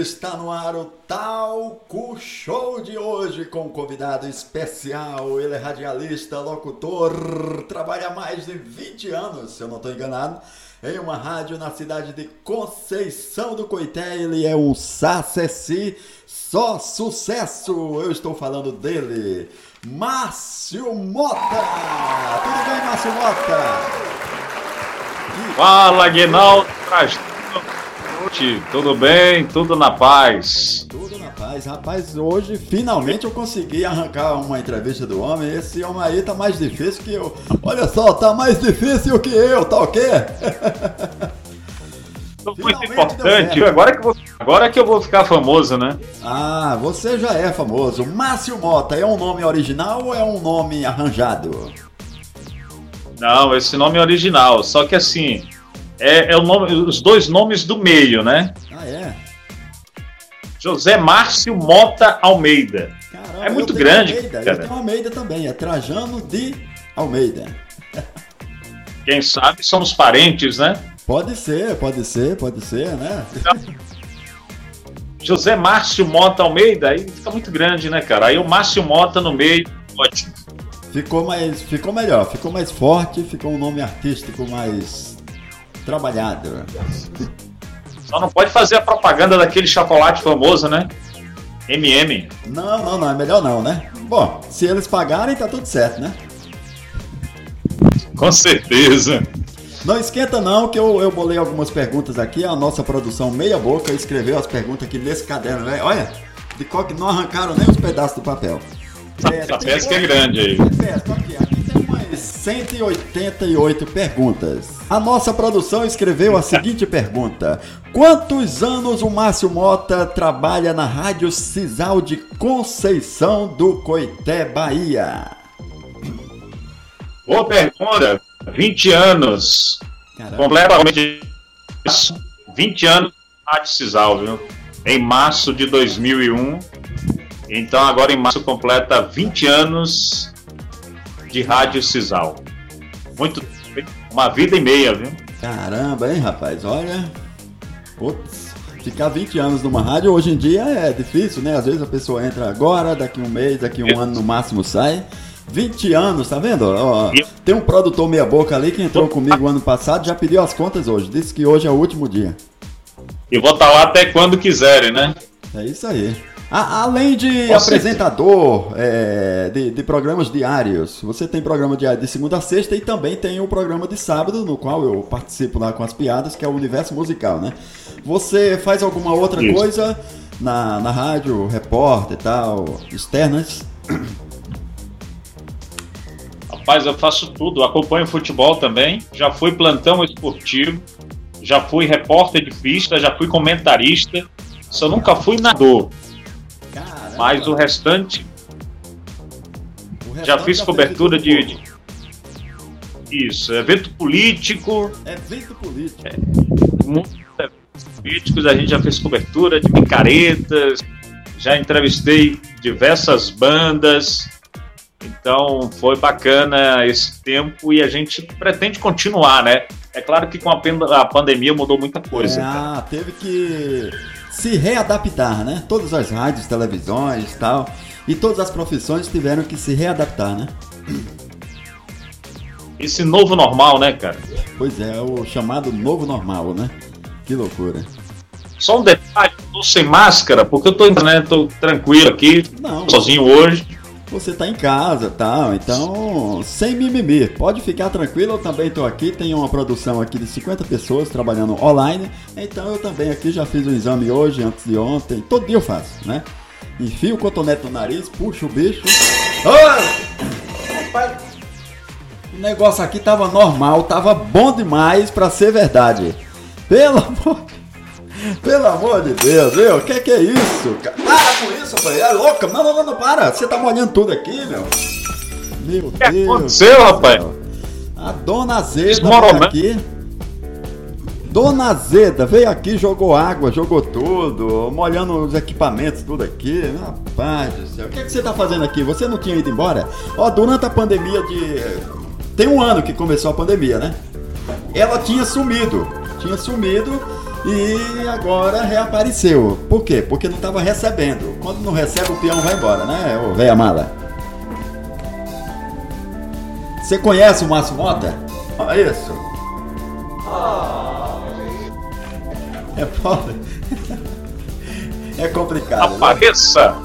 está no ar o Talco Show de hoje com um convidado especial. Ele é radialista, locutor, trabalha há mais de 20 anos, se eu não estou enganado, em uma rádio na cidade de Conceição do Coité. Ele é o Sacessi, só sucesso. Eu estou falando dele, Márcio Mota. Tudo bem, Márcio Mota? Fala, Aguinaldo tudo bem? Tudo na paz? Tudo na paz. Rapaz, hoje finalmente eu consegui arrancar uma entrevista do homem. Esse homem aí tá mais difícil que eu. Olha só, tá mais difícil que eu, tá ok? Muito importante. Agora que, agora que eu vou ficar famoso, né? Ah, você já é famoso. Márcio Mota é um nome original ou é um nome arranjado? Não, esse nome é original. Só que assim, é, é o nome, os dois nomes do meio, né? Ah, é? José Márcio Mota Almeida. Caramba, é muito grande. Almeida, cara. Eu tenho Almeida também, é Trajano de Almeida. Quem sabe somos parentes, né? Pode ser, pode ser, pode ser, né? Então, José Márcio Mota Almeida, aí fica muito grande, né, cara? Aí o Márcio Mota no meio, ótimo. Ficou mais, ficou melhor, ficou mais forte, ficou um nome artístico mais trabalhado. Só não pode fazer a propaganda daquele chocolate famoso, né? MM. Não, não, não, é melhor não, né? Bom, se eles pagarem, tá tudo certo, né? Com certeza. Não esquenta não, que eu, eu bolei algumas perguntas aqui, a nossa produção meia boca escreveu as perguntas aqui nesse caderno, velho. Olha, de coque não arrancaram nem os pedaços do papel. É, a pesca é grande aí. É, aqui, 188 perguntas. A nossa produção escreveu a seguinte pergunta: Quantos anos o Márcio Mota trabalha na Rádio Cisal de Conceição do Coité, Bahia? Boa pergunta. 20 anos. Caramba. Completamente 20 anos na Rádio Cisal, viu? Em março de 2001. Então agora em março completa 20 anos de Rádio Cisal. Muito uma vida e meia, viu? Caramba, hein, rapaz? Olha. Putz, ficar 20 anos numa rádio hoje em dia é difícil, né? Às vezes a pessoa entra agora, daqui um mês, daqui um ano no máximo sai. 20 anos, tá vendo? Ó, tem um produtor meia boca ali que entrou comigo ano passado, já pediu as contas hoje. Disse que hoje é o último dia. E vou estar tá lá até quando quiserem, né? É isso aí. A, além de apresentador é, de, de, programas diários, você tem programa diário de segunda a sexta e também tem o programa de sábado, no qual eu participo lá com as piadas, que é o Universo Musical, né? Você faz alguma outra Isso. coisa na, na rádio, repórter e tal, externas? Rapaz, eu faço tudo. Acompanho futebol também. Já fui plantão esportivo. Já fui repórter de pista. Já fui comentarista. Só nunca fui nadador. Mas o restante. O restante já fiz cobertura de, de, Isso, evento político. Evento político. É, muitos eventos políticos, a gente já fez cobertura de picaretas, já entrevistei diversas bandas. Então foi bacana esse tempo e a gente pretende continuar, né? É claro que com a, pandemia mudou muita coisa. É, ah, teve que se readaptar, né? Todas as rádios, televisões e tal, e todas as profissões tiveram que se readaptar, né? Esse novo normal, né, cara? Pois é, o chamado novo normal, né? Que loucura. Só um detalhe, tô sem máscara, porque eu tô, né, tô tranquilo aqui, Não, sozinho hoje você tá em casa tal. Então, sem mimimi. Pode ficar tranquilo, eu também tô aqui. Tem uma produção aqui de 50 pessoas trabalhando online. Então eu também aqui já fiz o um exame hoje, antes de ontem. Todo dia eu faço, né? Enfio o cotonete no nariz, puxo o bicho. O negócio aqui tava normal, tava bom demais para ser verdade. Pelo amor pelo amor de Deus, viu? O que, que é isso? Para com isso, rapaz. É louca. Não, não, não, não, para. Você tá molhando tudo aqui, meu. Meu que Deus. aconteceu, rapaz? A dona Zeda veio aqui. Dona Zeda veio aqui, jogou água, jogou tudo, molhando os equipamentos, tudo aqui. Rapaz do céu. O que, é que você tá fazendo aqui? Você não tinha ido embora? Ó, durante a pandemia de. Tem um ano que começou a pandemia, né? Ela tinha sumido. Tinha sumido E agora reapareceu. Por quê? Porque não estava recebendo. Quando não recebe, o peão vai embora, né, ô velha mala? Você conhece o Márcio Mota? Olha isso. É foda. É complicado. né? Apareça!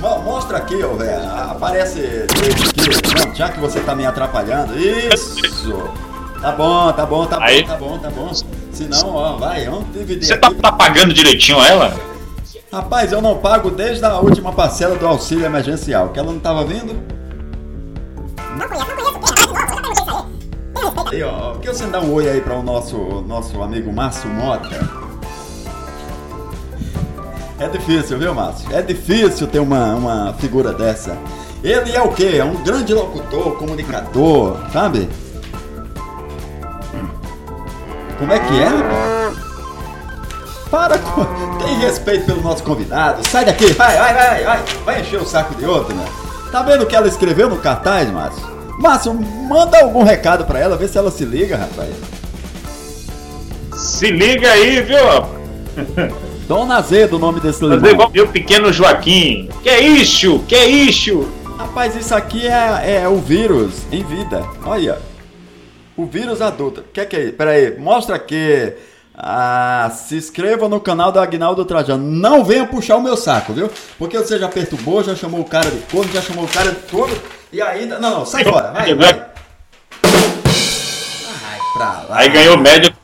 Mo- Mostra aqui, ô velho. Aparece aqui. Não, já que você tá me atrapalhando. Isso! Tá bom, tá bom, tá bom, Aí. tá bom, tá bom. Se não, ó, vai, vamos dividir Você tá, tá pagando direitinho ela? Rapaz, eu não pago desde a última parcela do auxílio emergencial, que ela não tava vindo. Aí, ó, que você não dá um oi aí para o nosso, nosso amigo Márcio Mota? É difícil, viu, Márcio? É difícil ter uma, uma figura dessa. Ele é o quê? É um grande locutor, comunicador, sabe? Como é que é, rapaz? Para com... Tem respeito pelo nosso convidado. Sai daqui, vai, vai, vai, vai. Vai encher o saco de outro, né? Tá vendo o que ela escreveu no cartaz, Márcio? Márcio, manda algum recado pra ela, vê se ela se liga, rapaz. Se liga aí, viu? Dona Azedo, o nome desse igual meu pequeno Joaquim. Que é isso? Que é isso? Rapaz, isso aqui é, é o vírus em vida. Olha. O vírus adulto. O que é que é isso? Pera aí, mostra aqui. Ah, se inscreva no canal do Agnaldo Trajano. Não venha puxar o meu saco, viu? Porque você já perturbou, já chamou o cara de corno, já chamou o cara de tudo. E ainda. Não, não, sai fora. Vai, vai. Vai pra lá. Aí ganhou média.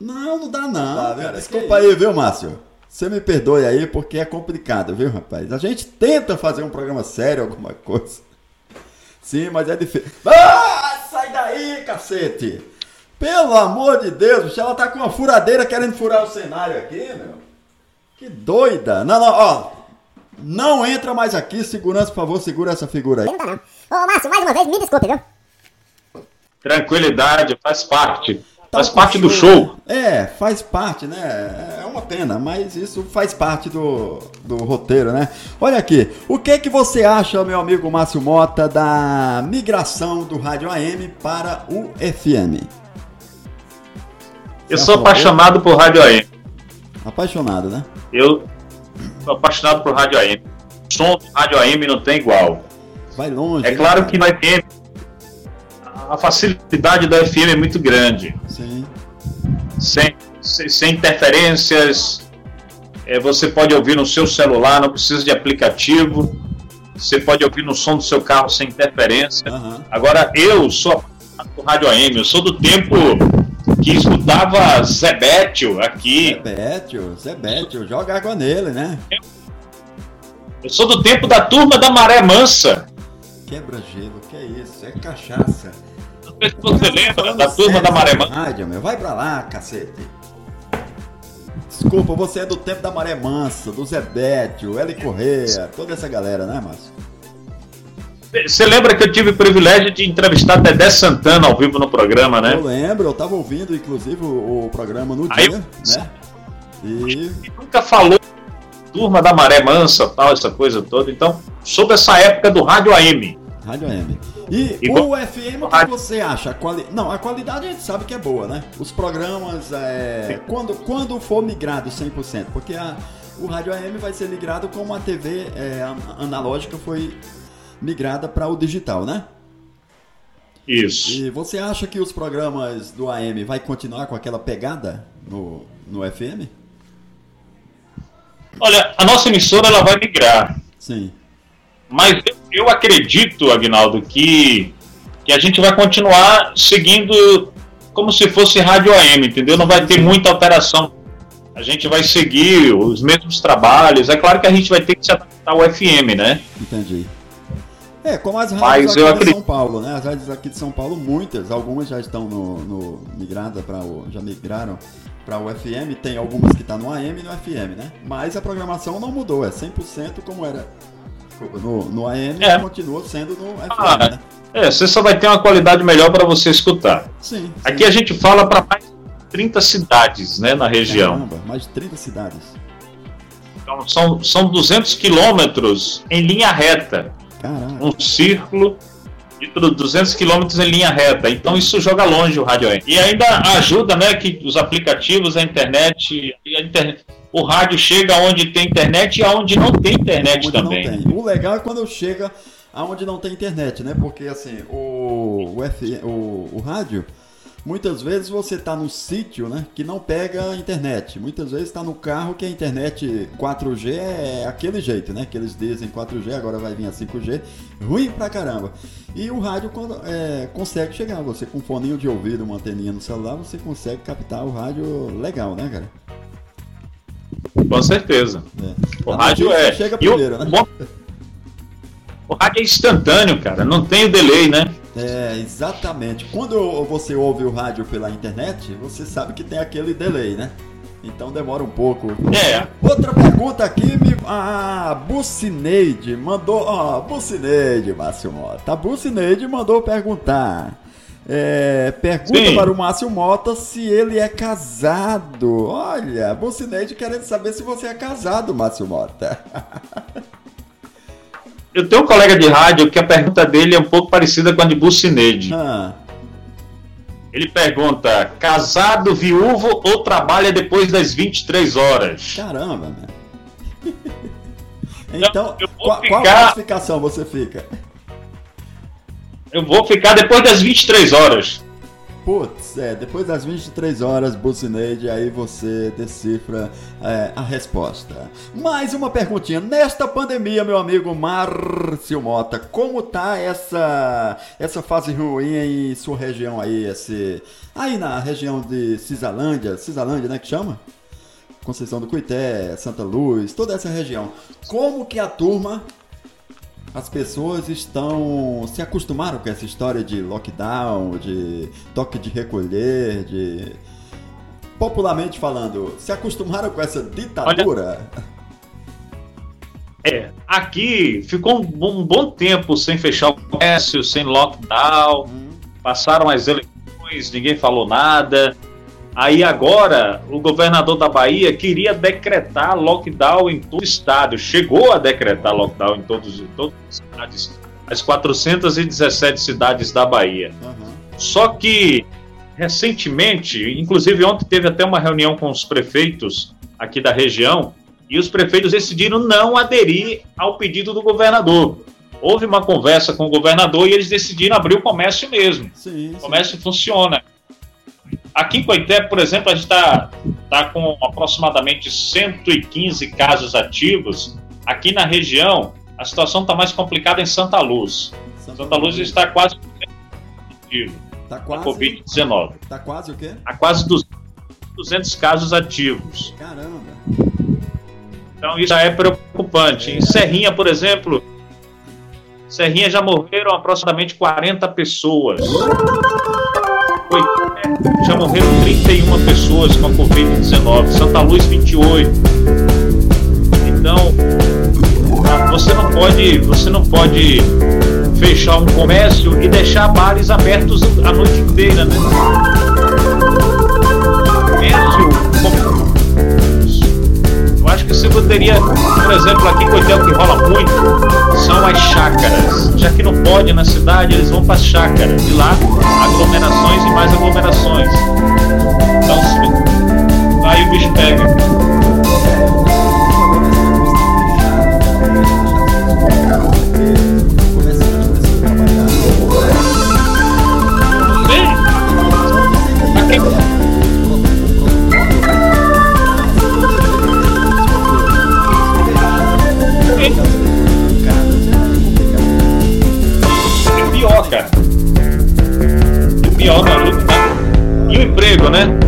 Não, não dá não. cara. Desculpa aí, viu, Márcio? Você me perdoe aí porque é complicado, viu, rapaz? A gente tenta fazer um programa sério, alguma coisa. Sim, mas é difícil. Ah, sai daí, cacete! Pelo amor de Deus, bicho, ela tá com uma furadeira querendo furar o cenário aqui, meu. Que doida. Não, não, ó. Não entra mais aqui, segurança, por favor, segura essa figura aí. Não dá não. Ô, Márcio, mais uma vez, me desculpe, viu? Tranquilidade, faz parte. Tá Faz parte do show. É, faz parte, né? É uma pena, mas isso faz parte do, do roteiro, né? Olha aqui, o que que você acha, meu amigo Márcio Mota, da migração do rádio AM para o FM? Eu sou apaixonado por Rádio AM. Apaixonado, né? Eu sou apaixonado por Rádio AM. O som do Rádio AM não tem igual. Vai longe. É né, claro cara? que no FM a facilidade do FM é muito grande. Sim, Sem, sem, sem interferências. É, você pode ouvir no seu celular, não precisa de aplicativo. Você pode ouvir no som do seu carro sem interferência. aham. Agora, eu sou por Rádio AM. Eu sou do tempo que escutava Zebétio aqui. Zé Bétio, joga água nele, né? Eu sou do tempo da turma da Maré Mansa. Quebra gelo, que é isso? É cachaça. Não sei se você lembra da turma da Maré Mansa. Meu. Vai pra lá, cacete. Desculpa, você é do tempo da Maré Mansa, do Zé Bétio, Eli Correia, toda essa galera, né, Márcio? Você lembra que eu tive o privilégio de entrevistar Dedé Santana ao vivo no programa, né? Eu lembro, eu tava ouvindo, inclusive, o, o programa no Aí- dia, né? E E nunca falou turma da Maré Mansa, tal, essa coisa toda. Então, sobre essa época do Rádio AM. Rádio AM. E Igual- o FM, o que você acha? A quali... Não, a qualidade a gente sabe que é boa, né? Os programas, é... quando, quando for migrado 100%, porque a, o Rádio AM vai ser migrado como a TV é, an- analógica foi migrada para o digital, né? Isso. E você acha que os programas do AM vai continuar com aquela pegada no, no FM? Olha, a nossa emissora ela vai migrar. Sim. Mas eu, eu acredito, Agnaldo, que, que a gente vai continuar seguindo como se fosse rádio AM, entendeu? Não vai ter muita alteração. A gente vai seguir os mesmos trabalhos. É claro que a gente vai ter que se adaptar ao FM, né? Entendi. É, como as rádios aqui de acredito- São Paulo, né? As rádios aqui de São Paulo, muitas, algumas já estão no, no migrada para o já migraram para o FM, tem algumas que estão no AM e no FM, né? Mas a programação não mudou, é 100% como era no, no AM É. continua sendo no FM, Ah, né? É, você só vai ter uma qualidade melhor para você escutar. Sim. Aqui a gente fala para mais de 30 cidades né, na região. Caramba, mais de 30 cidades. Então, são, são 200 quilômetros em linha reta. Caraca. um círculo e 200 km em linha reta. Então isso joga longe o rádio AM. E ainda ajuda, né, que os aplicativos, a internet, a internet o rádio chega onde tem internet e aonde não tem internet onde também. Tem. O legal é quando chega aonde não tem internet, né? Porque assim, o, o, F, o, o rádio, muitas vezes você está no sítio, né? Que não pega internet. Muitas vezes está no carro que a internet 4G é aquele jeito, né? Que eles dizem 4G, agora vai vir a 5G. Ruim pra caramba. E o rádio quando, é, consegue chegar. Você com um foninho de ouvido, uma anteninha no celular, você consegue captar o rádio legal, né, cara? Com certeza. É. O rádio é. Chega primeiro, o, né? O rádio é instantâneo, cara. Não tem o delay, né? É, exatamente. Quando você ouve o rádio pela internet, você sabe que tem aquele delay, né? Então demora um pouco. É. Outra pergunta aqui, me... ah, Bucineide mandou, ó, oh, Bucineide, Márcio Mota. A Bucineide mandou perguntar. É, pergunta Sim. para o Márcio Mota se ele é casado. Olha, Bucineide querendo saber se você é casado, Márcio Mota. Eu tenho um colega de rádio que a pergunta dele é um pouco parecida com a de Bucineide. Ah. Ele pergunta: casado, viúvo ou trabalha depois das 23 horas? Caramba, né? então, qual, ficar... qual classificação você fica? Eu vou ficar depois das 23 horas. Putz, é, depois das 23 horas, Bucineide, aí você decifra é, a resposta. Mais uma perguntinha. Nesta pandemia, meu amigo Márcio Mota, como tá essa, essa fase ruim em sua região aí? Esse, aí na região de Cisalândia, Cisalândia, né, que chama? Conceição do Cuité, Santa Luz, toda essa região. Como que a turma as pessoas estão se acostumaram com essa história de lockdown, de toque de recolher, de popularmente falando, se acostumaram com essa ditadura? Olha, é, aqui ficou um, um, bom tempo sem fechar o comércio, sem lockdown, hum. passaram as eleições, ninguém falou nada. Aí agora o governador da Bahia queria decretar lockdown em todo o estado, chegou a decretar lockdown em todos, em todas as cidades, as 417 cidades da Bahia. Uhum. Só que recentemente, inclusive ontem teve até uma reunião com os prefeitos aqui da região e os prefeitos decidiram não aderir ao pedido do governador. Houve uma conversa com o governador e eles decidiram abrir o comércio mesmo. Sim, sim. O comércio funciona. Aqui em Coité, por exemplo, a gente está tá com aproximadamente 115 casos ativos. Aqui na região, a situação está mais complicada em Santa Luz. Santa, Santa Luz está quase ativo. Está quase. Covid-19. Está quase o quê? Há quase 200 casos ativos. Caramba! Então isso já é preocupante. É. Em Serrinha, por exemplo, Serrinha já morreram aproximadamente 40 pessoas já morreram 31 pessoas com a Covid-19, Santa Luz 28. Então, você não pode, você não pode fechar um comércio e deixar bares abertos a noite inteira, né? Comércio, eu poderia, por exemplo, aqui em Coitel que rola muito, são as chácaras. Já que não pode na cidade, eles vão para as chácaras. E lá, aglomerações e mais aglomerações. Então, aí o bicho pega. Emprego, né?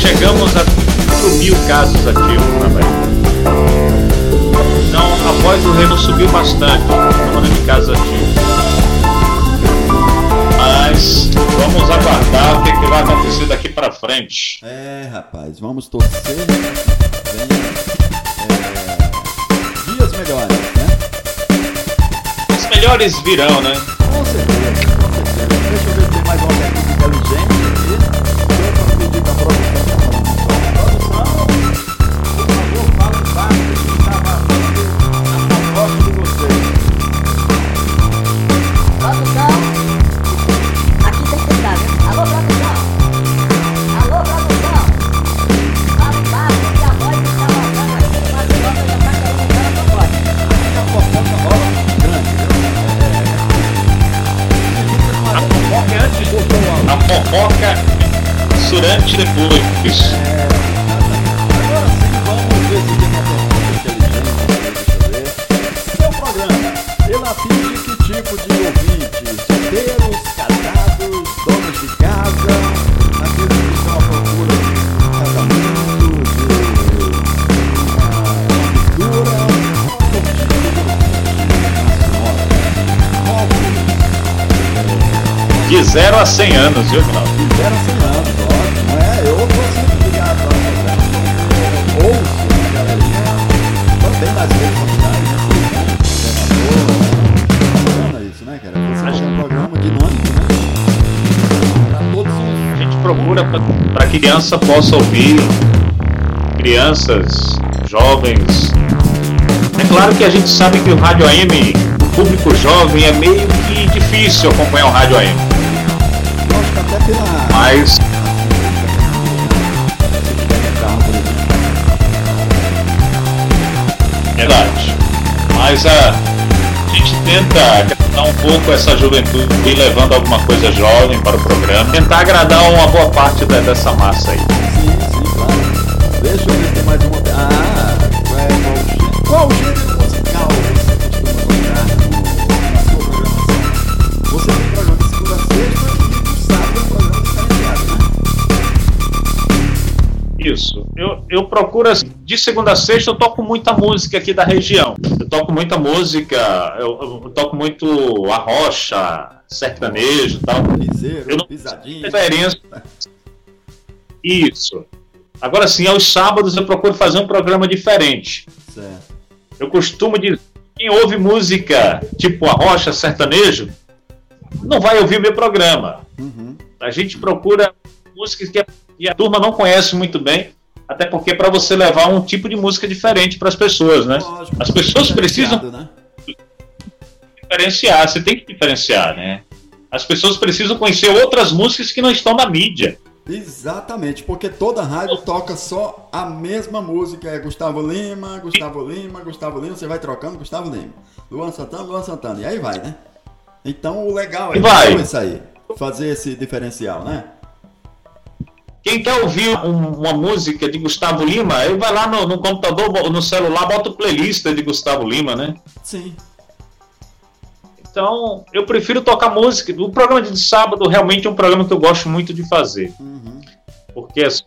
Chegamos a 5 mil casos ativos na Bahia. Então a voz do Remo subiu bastante no de casa antigo. Mas vamos aguardar o que, que vai acontecer daqui para frente. É, rapaz, vamos torcer. Venha, é, dias melhores, né? Melhores virão, né? Com certeza. Uma aventura, De 0 a 100 anos, viu, Ronaldo? Fizeram 100 anos, criança possa ouvir, crianças, jovens. É claro que a gente sabe que o rádio AM, o público jovem, é meio que difícil acompanhar o rádio AM. Mas verdade. Mas a, a gente tenta agradar um pouco essa juventude e levando alguma coisa jovem para o programa. Tentar agradar uma boa parte da- dessa massa aí. Sim, sim, claro. Deixa eu ver se tem mais uma. Ah, é, qual o gênero musical você costuma tocar no- na sua programação? Você tem programa de segunda a sexta e sábado é um programa diferenciado, né? Isso. Eu, eu procuro assim, de segunda a sexta eu toco muita música aqui da região. Eu toco muita música, eu, eu toco muito arrocha, sertanejo e tal. Piseiro, Eu não- pisadinha. Isso. Agora sim, aos sábados eu procuro fazer um programa diferente. Certo. Eu costumo dizer, quem ouve música tipo arrocha, sertanejo, não vai ouvir meu programa. Uhum. A gente procura músicas que a, que a turma não conhece muito bem, até porque para você levar um tipo de música diferente para as pessoas, né? Lógico, As pessoas precisam Né? diferenciar, você tem que diferenciar, né? As pessoas precisam conhecer outras músicas que não estão na mídia. Exatamente, porque toda rádio toca só a mesma música. É Gustavo Lima, Gustavo Lima, Gustavo Lima, você vai trocando Gustavo Lima. Luan Santana, Luan Santana. E aí vai, né? Então o legal é vai. isso aí. Fazer esse diferencial, né? Quem quer ouvir um- uma música de Gustavo Lima, ele vai lá no, no computador, no celular, bota o playlist de Gustavo Lima, né? Sim. Então, eu prefiro tocar música. O programa de sábado realmente é um programa que eu gosto muito de fazer. Uhum. Porque assim,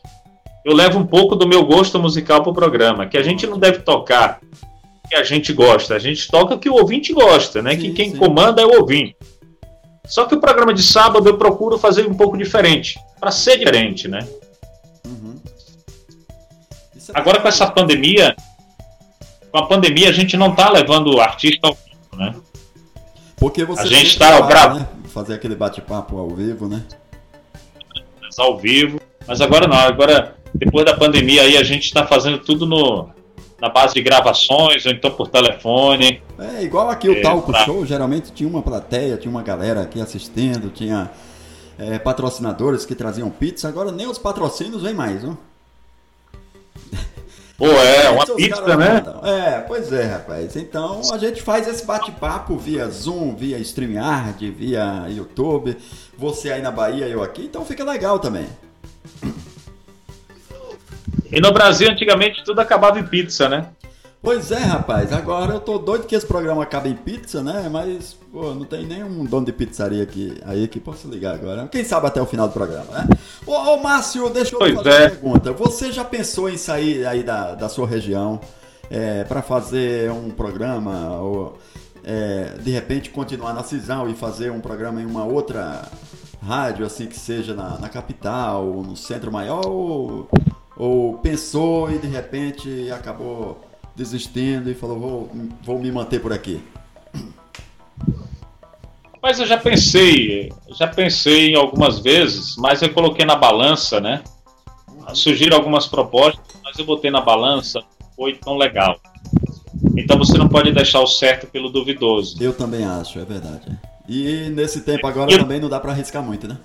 eu levo um pouco do meu gosto musical pro programa, que a gente não deve tocar o que a gente gosta, a gente toca o que o ouvinte gosta, né? que Sim, quem sim. comanda é o ouvinte. Só que o programa de sábado eu procuro fazer um pouco diferente, para ser diferente, né? Uhum. É Agora com essa pandemia, com a pandemia a gente não tá levando o artista ao vivo, né? Porque você a gente tá fala, bravo. né? Fazer aquele bate-papo ao vivo, né? ao vivo. Mas agora não, agora depois da pandemia aí a gente está fazendo tudo no, na base de gravações ou então por telefone. É igual aqui o É, Talco tá. Show, geralmente tinha uma plateia, tinha uma galera aqui assistindo, tinha é, patrocinadores que traziam pizza, agora nem os patrocínios vem mais, viu? Pô, é, uma pizza, né? mandam. É, pois é, rapaz. Então a gente faz esse bate-papo via Zoom, via StreamYard, via YouTube. Você aí na Bahia, eu aqui, então fica legal também. E no Brasil, antigamente, tudo acabava em pizza, né? Pois é, rapaz. Agora eu tô doido que esse programa acabe em pizza, né? Mas, pô, não tem nenhum dono de pizzaria aqui aí que possa ligar agora. Quem sabe até o final do programa, né? Ô, ô Márcio, deixa eu Pois fazer é. uma pergunta. Você já pensou em sair aí da, da sua região para fazer um programa ou é, de repente continuar na Cisal e fazer um programa em uma outra rádio, assim que seja na, na capital, no centro maior, ou, ou pensou e de repente acabou desistindo e falou, vou, vou me manter por aqui? Mas eu já pensei, já pensei algumas vezes, mas eu coloquei na balança, né? Surgiram algumas propostas, mas eu botei na balança, foi tão legal. Então você não pode deixar o certo pelo duvidoso. Eu também acho, é verdade. E nesse tempo agora eu... também não dá para arriscar muito, né?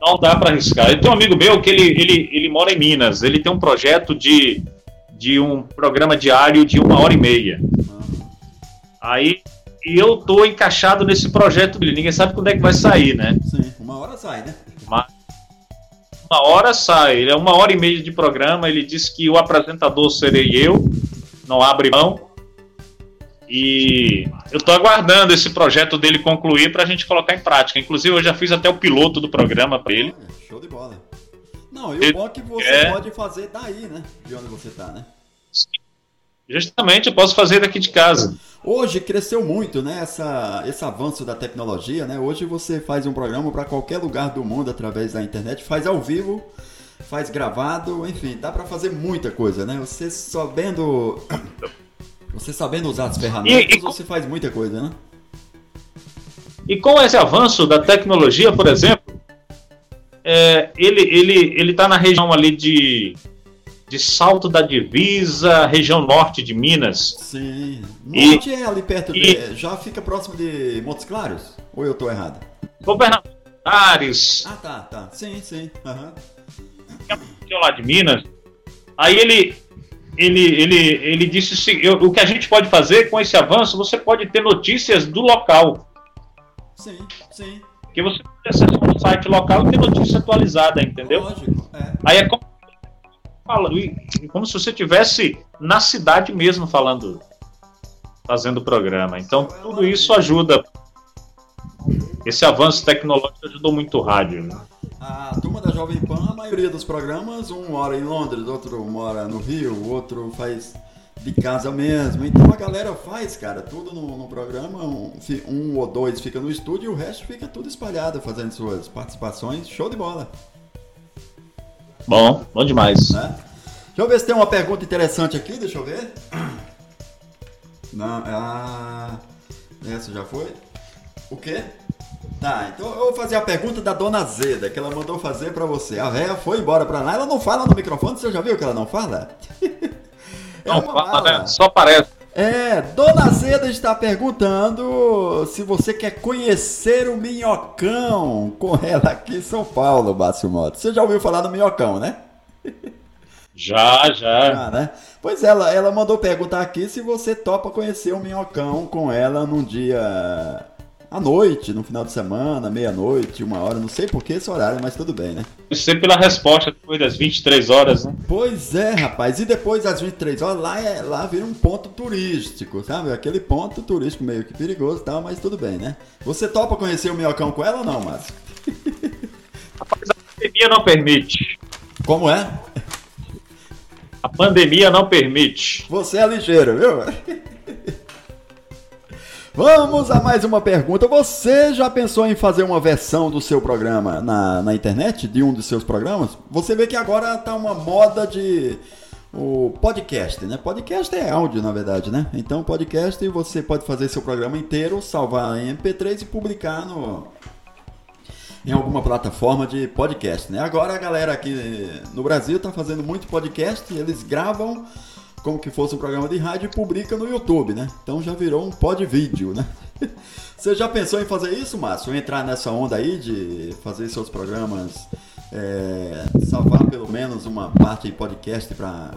Não dá para arriscar. Eu tenho um amigo meu que ele, ele, ele mora em Minas. Ele tem um projeto de, de um programa diário de uma hora e meia. Aí e eu tô encaixado nesse projeto dele. Ninguém sabe quando é que vai sair, né? Sim, uma hora sai, né? Uma, uma hora sai. Ele é uma hora e meia de programa. Ele disse que o apresentador serei eu não abre mão. E eu estou aguardando esse projeto dele concluir para a gente colocar em prática. Inclusive, eu já fiz até o piloto do programa para ele. Show de bola. Não, e o bom é que você é... pode fazer daí, né? De onde você está, né? Sim. Justamente, eu posso fazer daqui de casa. Hoje cresceu muito, né? Essa, esse avanço da tecnologia, né? Hoje você faz um programa para qualquer lugar do mundo através da internet, faz ao vivo faz gravado, enfim, dá para fazer muita coisa, né? Você sabendo você sabendo usar as ferramentas, e, e, você faz muita coisa, né? E com esse avanço da tecnologia, por exemplo, é, ele ele ele está na região ali de de Salto da Divisa, região norte de Minas. Sim. Norte e, é ali perto e, de, já fica próximo de Montes Claros? Ou eu estou errado? Governador Ares. Ah, tá, tá. Sim, sim. Uhum lá de Minas. Aí ele, ele, ele, ele disse assim, eu, o que a gente pode fazer com esse avanço, você pode ter notícias do local. Sim, sim. Que você pode acessar um site local e ter notícia atualizada, entendeu? Lógico, é. Aí é como, como se você estivesse na cidade mesmo falando, fazendo o programa. Então tudo isso ajuda. Esse avanço tecnológico ajudou muito o rádio. Né? A turma da Jovem Pan, a maioria dos programas, um mora em Londres, outro mora no Rio, outro faz de casa mesmo. Então a galera faz, cara, tudo no, no programa. Um, um, ou dois fica no estúdio e o resto fica tudo espalhado, fazendo suas participações. Show de bola. Bom, bom demais. Né? Deixa eu ver se tem uma pergunta interessante aqui, deixa eu ver. Não, ah, essa já foi? O quê? Tá, então eu vou fazer a pergunta da dona Zeda, que ela mandou fazer para você. A véia foi embora pra lá, ela não fala no microfone, você já viu que ela não fala? é não fala, né? Só parece. É, Dona Zeda está perguntando se você quer conhecer o Minhocão com ela aqui em São Paulo, Bácio Moto. Você já ouviu falar do Minhocão, né? Já, já. já né? Pois ela, ela mandou perguntar aqui se você topa conhecer o Minhocão com ela num dia à noite, no final de semana, meia-noite, uma hora, não sei por que esse horário, mas tudo bem, né? Sempre pela resposta depois das 23 horas, né? Pois é, rapaz. E depois das 23 horas, lá, é, lá vira um ponto turístico, sabe? Aquele ponto turístico meio que perigoso e tal, mas tudo bem, né? Você topa conhecer o Minhocão com ela ou não, Márcio? Rapaz, a pandemia não permite. Como é? A pandemia não permite. Você é ligeiro, viu? Vamos a mais uma pergunta. Você já pensou em fazer uma versão do seu programa na, na internet, de um dos seus programas? Você vê que agora tá uma moda de o podcast, né? Podcast é áudio, na verdade, né? Então, podcast você pode fazer seu programa inteiro, salvar em MP3 e publicar no em alguma plataforma de podcast, né? Agora a galera aqui no Brasil tá fazendo muito podcast, eles gravam como que fosse um programa de rádio e publica no YouTube, né? Então já virou um pod vídeo, né? Você já pensou em fazer isso, Márcio? Entrar nessa onda aí de fazer seus programas, é, salvar pelo menos uma parte em podcast para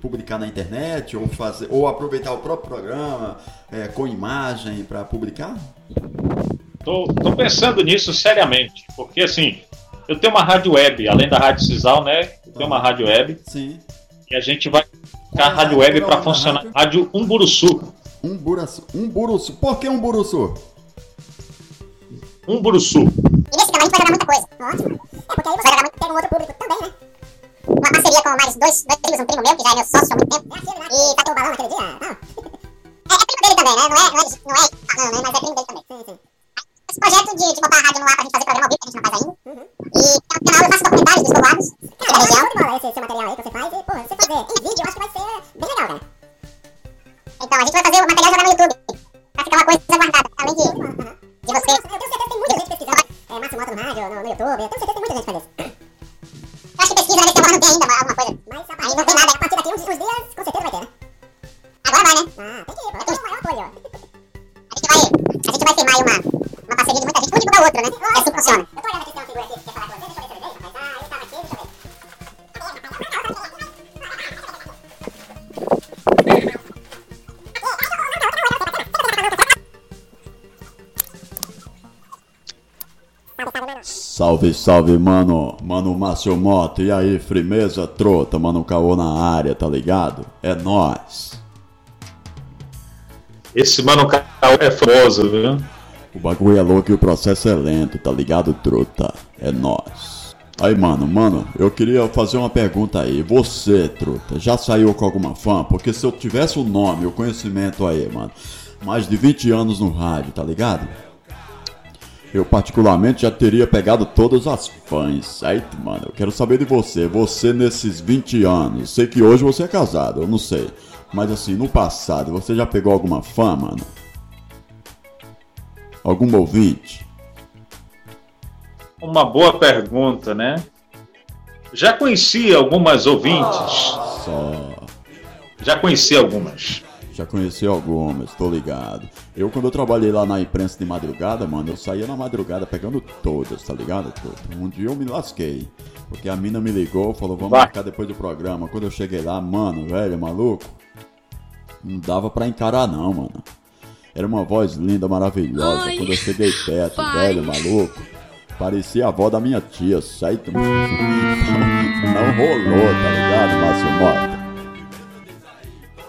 publicar na internet ou fazer ou aproveitar o próprio programa é, com imagem para publicar? Tô, tô pensando nisso seriamente, porque assim, eu tenho uma rádio web, além da rádio Cisal, né? Eu tenho uma rádio web. Sim. E a gente vai a rádio web para funcionar. Rádio Umburuçu. Umburuçu. Umburuçu. Por que Umburuçu? Umburuçu. E nesse tamanho vai jogar muita coisa. Ótimo. É porque aí você vai jogar muito, pega um outro público também, né? Uma parceria com mais dois, dois primos, um primo meu, que já é meu sócio há muito tempo. E tatuou o balão naquele dia? Não. É, é primo dele também, né? Não é, não é, não é falando, né? Mas é primo dele também. Sim, sim. Salve, salve, mano. Mano Márcio Mota. E aí, firmeza, trota, mano Caô na área, tá ligado? É nós. Esse Mano Caô é famoso, viu? O bagulho é louco e o processo é lento, tá ligado, truta? É nós. Aí, mano, mano, eu queria fazer uma pergunta aí. Você, truta, já saiu com alguma fã? Porque se eu tivesse o nome, o conhecimento aí, mano, mais de 20 anos no rádio, tá ligado? Eu particularmente já teria pegado todas as fãs. Aí, mano, eu quero saber de você. Você nesses 20 anos. Sei que hoje você é casado, eu não sei. Mas assim, no passado, você já pegou alguma fã, mano? Algum ouvinte? Uma boa pergunta, né? Já conheci algumas ouvintes. Só. Já conheci algumas. Já conheci algumas, tô ligado. Eu, quando eu trabalhei lá na imprensa de madrugada, mano, eu saía na madrugada pegando todas, tá ligado? Um dia eu me lasquei. Porque a mina me ligou, falou, vamos Vai. marcar depois do programa. Quando eu cheguei lá, mano, velho, maluco. Não dava pra encarar, não, mano. Era uma voz linda, maravilhosa. Ai, Quando eu cheguei perto, velho, maluco. Parecia a avó da minha tia. Sai. Não rolou, tá ligado, Márcio Mota?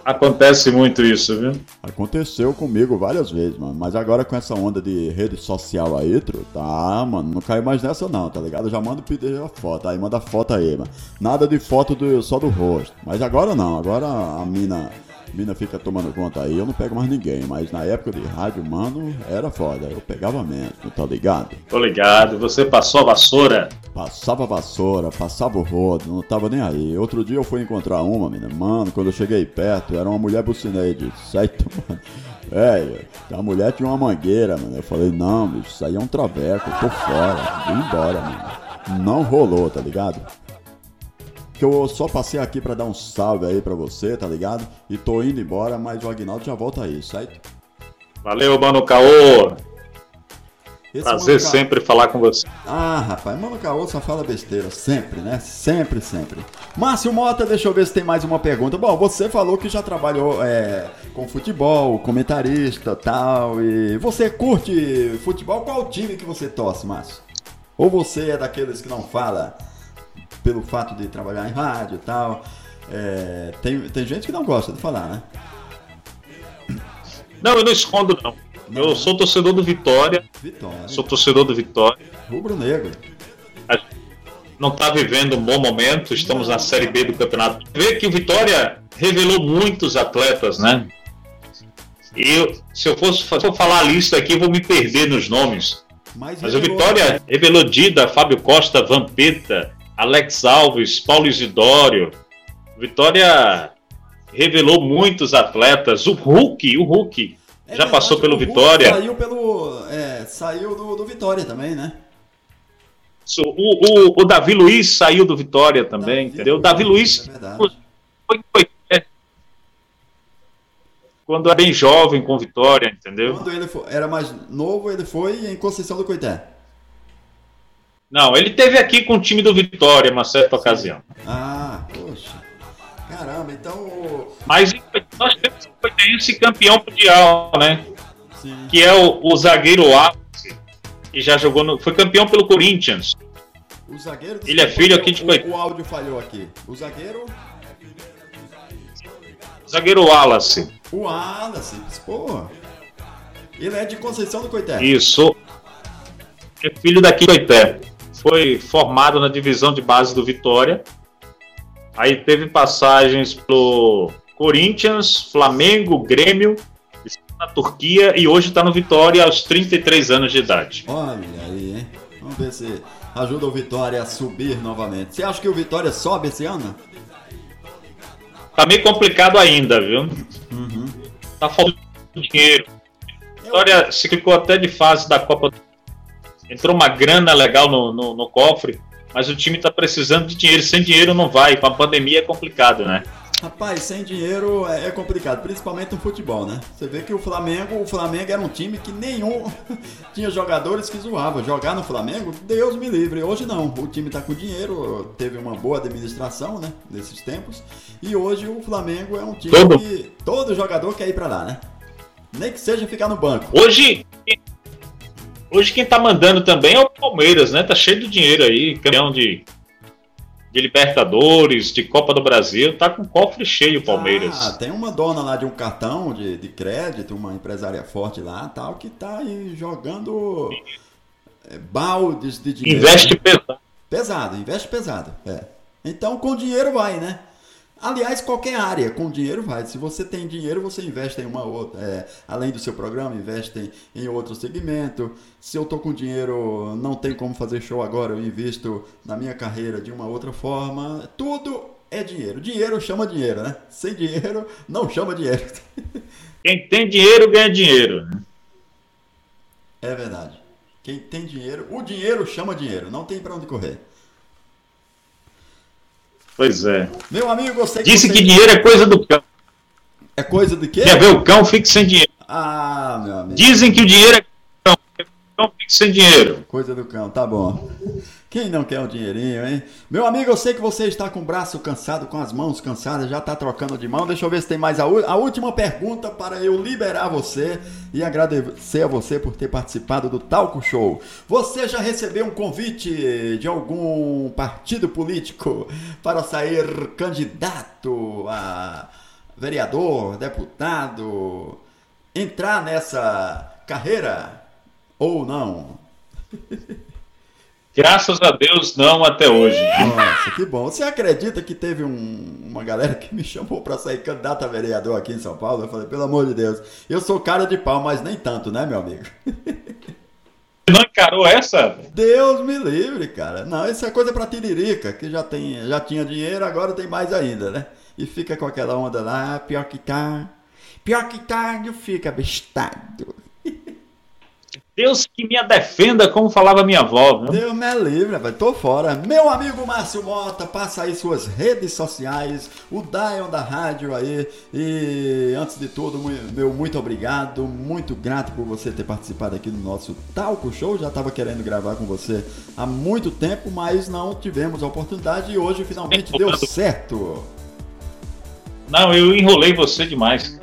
Acontece muito isso, viu? Aconteceu comigo várias vezes, mano. Mas agora com essa onda de rede social aí, tru, tá, mano, não cai mais nessa não, tá ligado? Já mando pedir a foto, aí manda foto aí, mano. Nada de foto do, só do rosto. Mas agora não, agora a mina, mina fica tomando conta aí, eu não pego mais ninguém. Mas na época de rádio, mano, era foda, eu pegava mesmo, tá ligado? Tô ligado. Você passou a vassoura. Passava a vassoura, passava o rodo, não tava nem aí. Outro dia eu fui encontrar uma, menina. Mano, quando eu cheguei perto, era uma mulher bucineide. Certo, mano. Velho, a mulher tinha uma mangueira, mano. Eu falei, não, bicho, isso aí é um traveco, tô fora. Vim embora, mano. Não rolou, tá ligado? Que eu só passei aqui pra dar um salve aí pra você, tá ligado? E tô indo embora, mas o Agnaldo já volta aí, certo? Valeu, Mano Caô. Esse Prazer Mano Ca- sempre falar com você. Ah, rapaz, Mano Caô só fala besteira, sempre, né? Sempre, sempre. Márcio Mota, deixa eu ver se tem mais uma pergunta. Bom, você falou que já trabalhou é, com futebol, comentarista tal, e você curte futebol? Qual time que você torce, Márcio? Ou você é daqueles que não fala pelo fato de trabalhar em rádio e tal? É, tem, tem gente que não gosta de falar, né? Não, eu não escondo, não. Eu sou torcedor do Vitória. Vitória, Sou torcedor do Vitória. rubro negro. Não está vivendo um bom momento. Estamos na Série B do campeonato. Vê que o Vitória revelou muitos atletas, né? E eu, se eu fosse se eu falar a lista aqui, eu vou me perder nos nomes. Mas, Mas o Vitória revelou Dida, Fábio Costa, Vampeta, Alex Alves, Paulo Isidório. Vitória revelou muitos atletas. O Hulk, o Hulk, É já verdade, passou pelo Vitória. Saiu pelo. É, saiu do, do Vitória também, né? O, o, o Davi Luiz saiu do Vitória também, Davi entendeu? O Davi Luiz é foi, foi- é, quando era bem jovem com Vitória, entendeu? Quando ele fo- era mais novo, ele foi em Conceição do Coité. Não, ele teve aqui com o time do Vitória, uma certa ocasião. Ah, poxa. Caramba, então. o- Mas nós temos o campeão mundial, né? Sim. Que é o, o zagueiro Wallace, que já jogou no. Foi campeão pelo Corinthians. O zagueiro. Ele é filho aqui de o, Coité. o áudio falhou aqui. O zagueiro. Zagueiro Wallace. O Wallace. Pô. Ele é de Conceição do Coité. Isso. É filho daqui do Coité. Foi formado na divisão de base do Vitória. Aí teve passagens pro Corinthians, Flamengo, Grêmio, na Turquia e hoje está no Vitória aos 33 anos de idade. Olha aí, hein? Vamos ver se ajuda o Vitória a subir novamente. Você acha que o Vitória sobe esse ano? Tá meio complicado ainda, viu? Uhum. Tá faltando dinheiro. Vitória se ficou até de fase da Copa. Entrou uma grana legal no, no, no cofre, mas o time tá precisando de dinheiro. Sem dinheiro não vai. Com a pandemia é complicado, né? Rapaz, sem dinheiro é é complicado, principalmente no futebol, né? Você vê que o Flamengo, o Flamengo era um time que nenhum tinha jogadores que zoavam. Jogar no Flamengo, Deus me livre. Hoje não, o time tá com dinheiro, teve uma boa administração, né? Nesses tempos. E hoje o Flamengo é um time Todo. que todo jogador quer ir pra lá, né? Nem que seja ficar no banco. Hoje, hoje quem tá mandando também é o Palmeiras, né? Tá cheio de dinheiro aí, campeão de, de Libertadores, de Copa do Brasil, tá com cofre cheio o Palmeiras. Ah, tem uma dona lá de um cartão de, de crédito, uma empresária forte lá, tal, que tá aí jogando é, baldes de dinheiro. Investe né? pesado. pesado, investe pesado. É. Então com dinheiro vai, né? Aliás, qualquer área com dinheiro vai. Se você tem dinheiro, você investe em uma outra. é, além do seu programa, investe em, em outro segmento. Se eu tô com dinheiro, não tem como fazer show agora, eu invisto na minha carreira de uma outra forma. Tudo é dinheiro. Dinheiro chama dinheiro, né? Sem dinheiro, não chama dinheiro. Quem tem dinheiro ganha dinheiro. né? É verdade. Quem tem dinheiro, o dinheiro chama dinheiro. Não tem pra onde correr. Pois é. Meu amigo, que Disse você- que dinheiro é coisa do cão. é coisa de quê? Quer ver o cão, fique sem dinheiro. Ah, meu amigo. Dizem que o dinheiro é cão. Quer ver o cão, fique sem dinheiro. Coisa do cão, tá bom. Quem não quer um dinheirinho, hein? Meu amigo, eu sei que você está com o braço cansado, com as mãos cansadas, já tá trocando de mão. Deixa eu ver se tem mais a, a última pergunta para eu liberar você e agradecer a você por ter participado do Talco Show. Você já recebeu um convite de algum partido político para sair candidato a vereador, deputado, entrar nessa carreira ou não? Graças a Deus, não até hoje. Nossa, que bom. Você acredita que teve um- uma galera que me chamou pra sair candidato a vereador aqui em São Paulo? Eu falei, pelo amor de Deus, eu sou cara de pau, mas nem tanto, né, meu amigo? Não encarou essa? Deus me livre, cara. Não, isso é coisa pra tiririca, que já, tem, já tinha dinheiro, agora tem mais ainda, né? E fica com aquela onda lá, pior que tá. Pior que tá, não fica bestado. Deus que me defenda, como falava minha avó. Viu? Deus me livre, vai, tô fora. Meu amigo Márcio Mota, passa aí suas redes sociais, o Dion da rádio aí. E antes de tudo, meu muito obrigado, muito grato por você ter participado aqui do nosso Talco Show. Já tava querendo gravar com você há muito tempo, mas não tivemos a oportunidade e hoje finalmente deu certo. Não, eu enrolei você demais.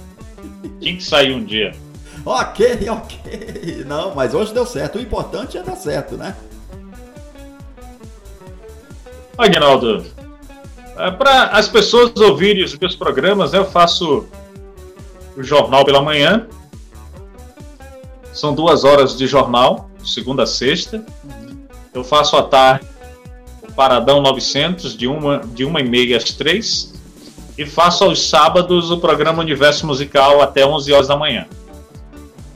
Tinha que sair um dia. Ok, ok. Não, mas hoje deu certo. O importante é dar certo, né? Olha, Aguinaldo, para as pessoas ouvirem os meus programas, eu faço o jornal pela manhã. São duas horas de jornal, segunda a sexta. Eu faço à tarde o Paradão 900, de uma, de uma e meia às três. E faço aos sábados o programa Universo Musical até 11 horas da manhã.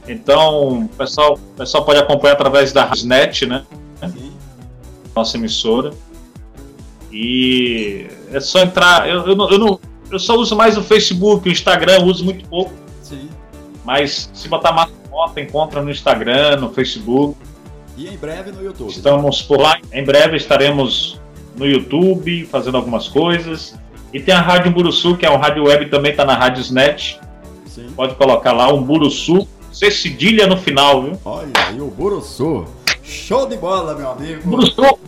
Então, o pessoal, o pessoal pode acompanhar através da Rasnet, né? Sim. nossa emissora. E é só entrar. Eu, eu, não- eu, não, eu só uso mais o Facebook, o Instagram, eu uso muito pouco. Sim. Mas se botar Márcio Mota, encontra no Instagram, no Facebook. E em breve no YouTube. Estamos por lá. Em breve estaremos no YouTube fazendo algumas coisas. E tem a Rádio Buruçu, que é um rádio web também, está na Rádiosnet. Sim. Pode colocar lá um Buruçu. C cedilha no final, viu? Olha aí o Buruçu. Show de bola, meu amigo. Buruçu,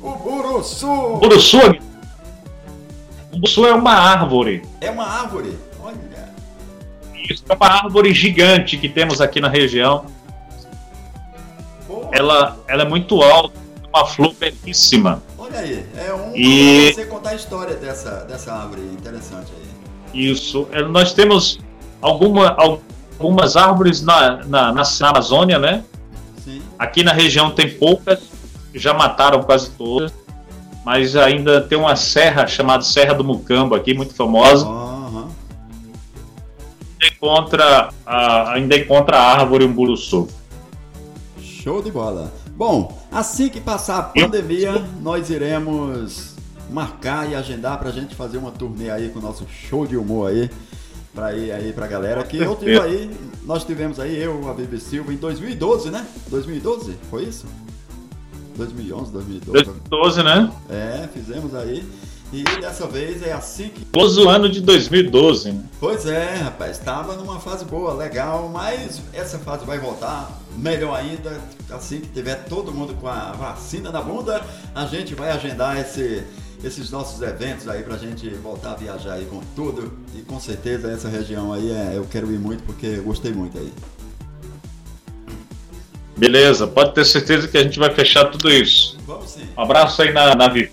O Buruçu Buruçu. O Buruçu é uma árvore. é uma árvore. Olha. Isso é uma árvore gigante que temos aqui na região. Ela, ela é muito alta, uma flor belíssima. olha aí. É um E- você contar a história dessa, dessa árvore interessante aí. Isso. É, Nós temos alguma, algumas árvores na, na, na Amazônia, né? Sim. Aqui na região tem poucas, já mataram quase todas. mas ainda tem uma serra chamada Serra do Mucambo aqui, muito famosa. Aham. Encontra a, ainda encontra a árvore umburuçu. Show de bola. Bom, assim que passar a pandemia, nós iremos marcar e agendar pra gente fazer uma turnê aí com o nosso show de humor aí. Pra ir aí pra galera que eu tive aí, nós tivemos aí, eu, a Bibi Silva, em 2012, né? 2012, foi isso? 2011, 2012. 2012, né? É, fizemos aí. E dessa vez é assim que. O ano de 2012, né? Pois é, rapaz, estava numa fase boa, legal, mas essa fase vai voltar melhor ainda. Assim que tiver todo mundo com a vacina na bunda, a gente vai agendar esse, esses nossos eventos aí pra gente voltar a viajar aí com tudo. E com certeza essa região aí é, eu quero ir muito porque eu gostei muito aí. Beleza, pode ter certeza que a gente vai fechar tudo isso. Vamos sim. Um abraço aí na, na Vivi.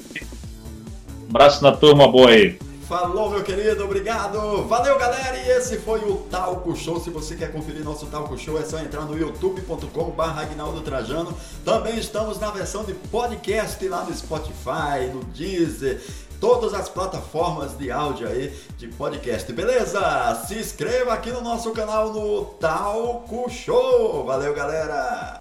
Um abraço na turma boa aí. Falou, meu querido, obrigado. Valeu, galera. E esse foi o Talco Show. Se você quer conferir nosso Talco Show, é só entrar no youtube.com.br Agnaldo Trajano. Também estamos na versão de podcast lá no Spotify, no Deezer todas as plataformas de áudio aí de podcast, beleza? Se inscreva aqui no nosso canal no Talco Show. Valeu, galera!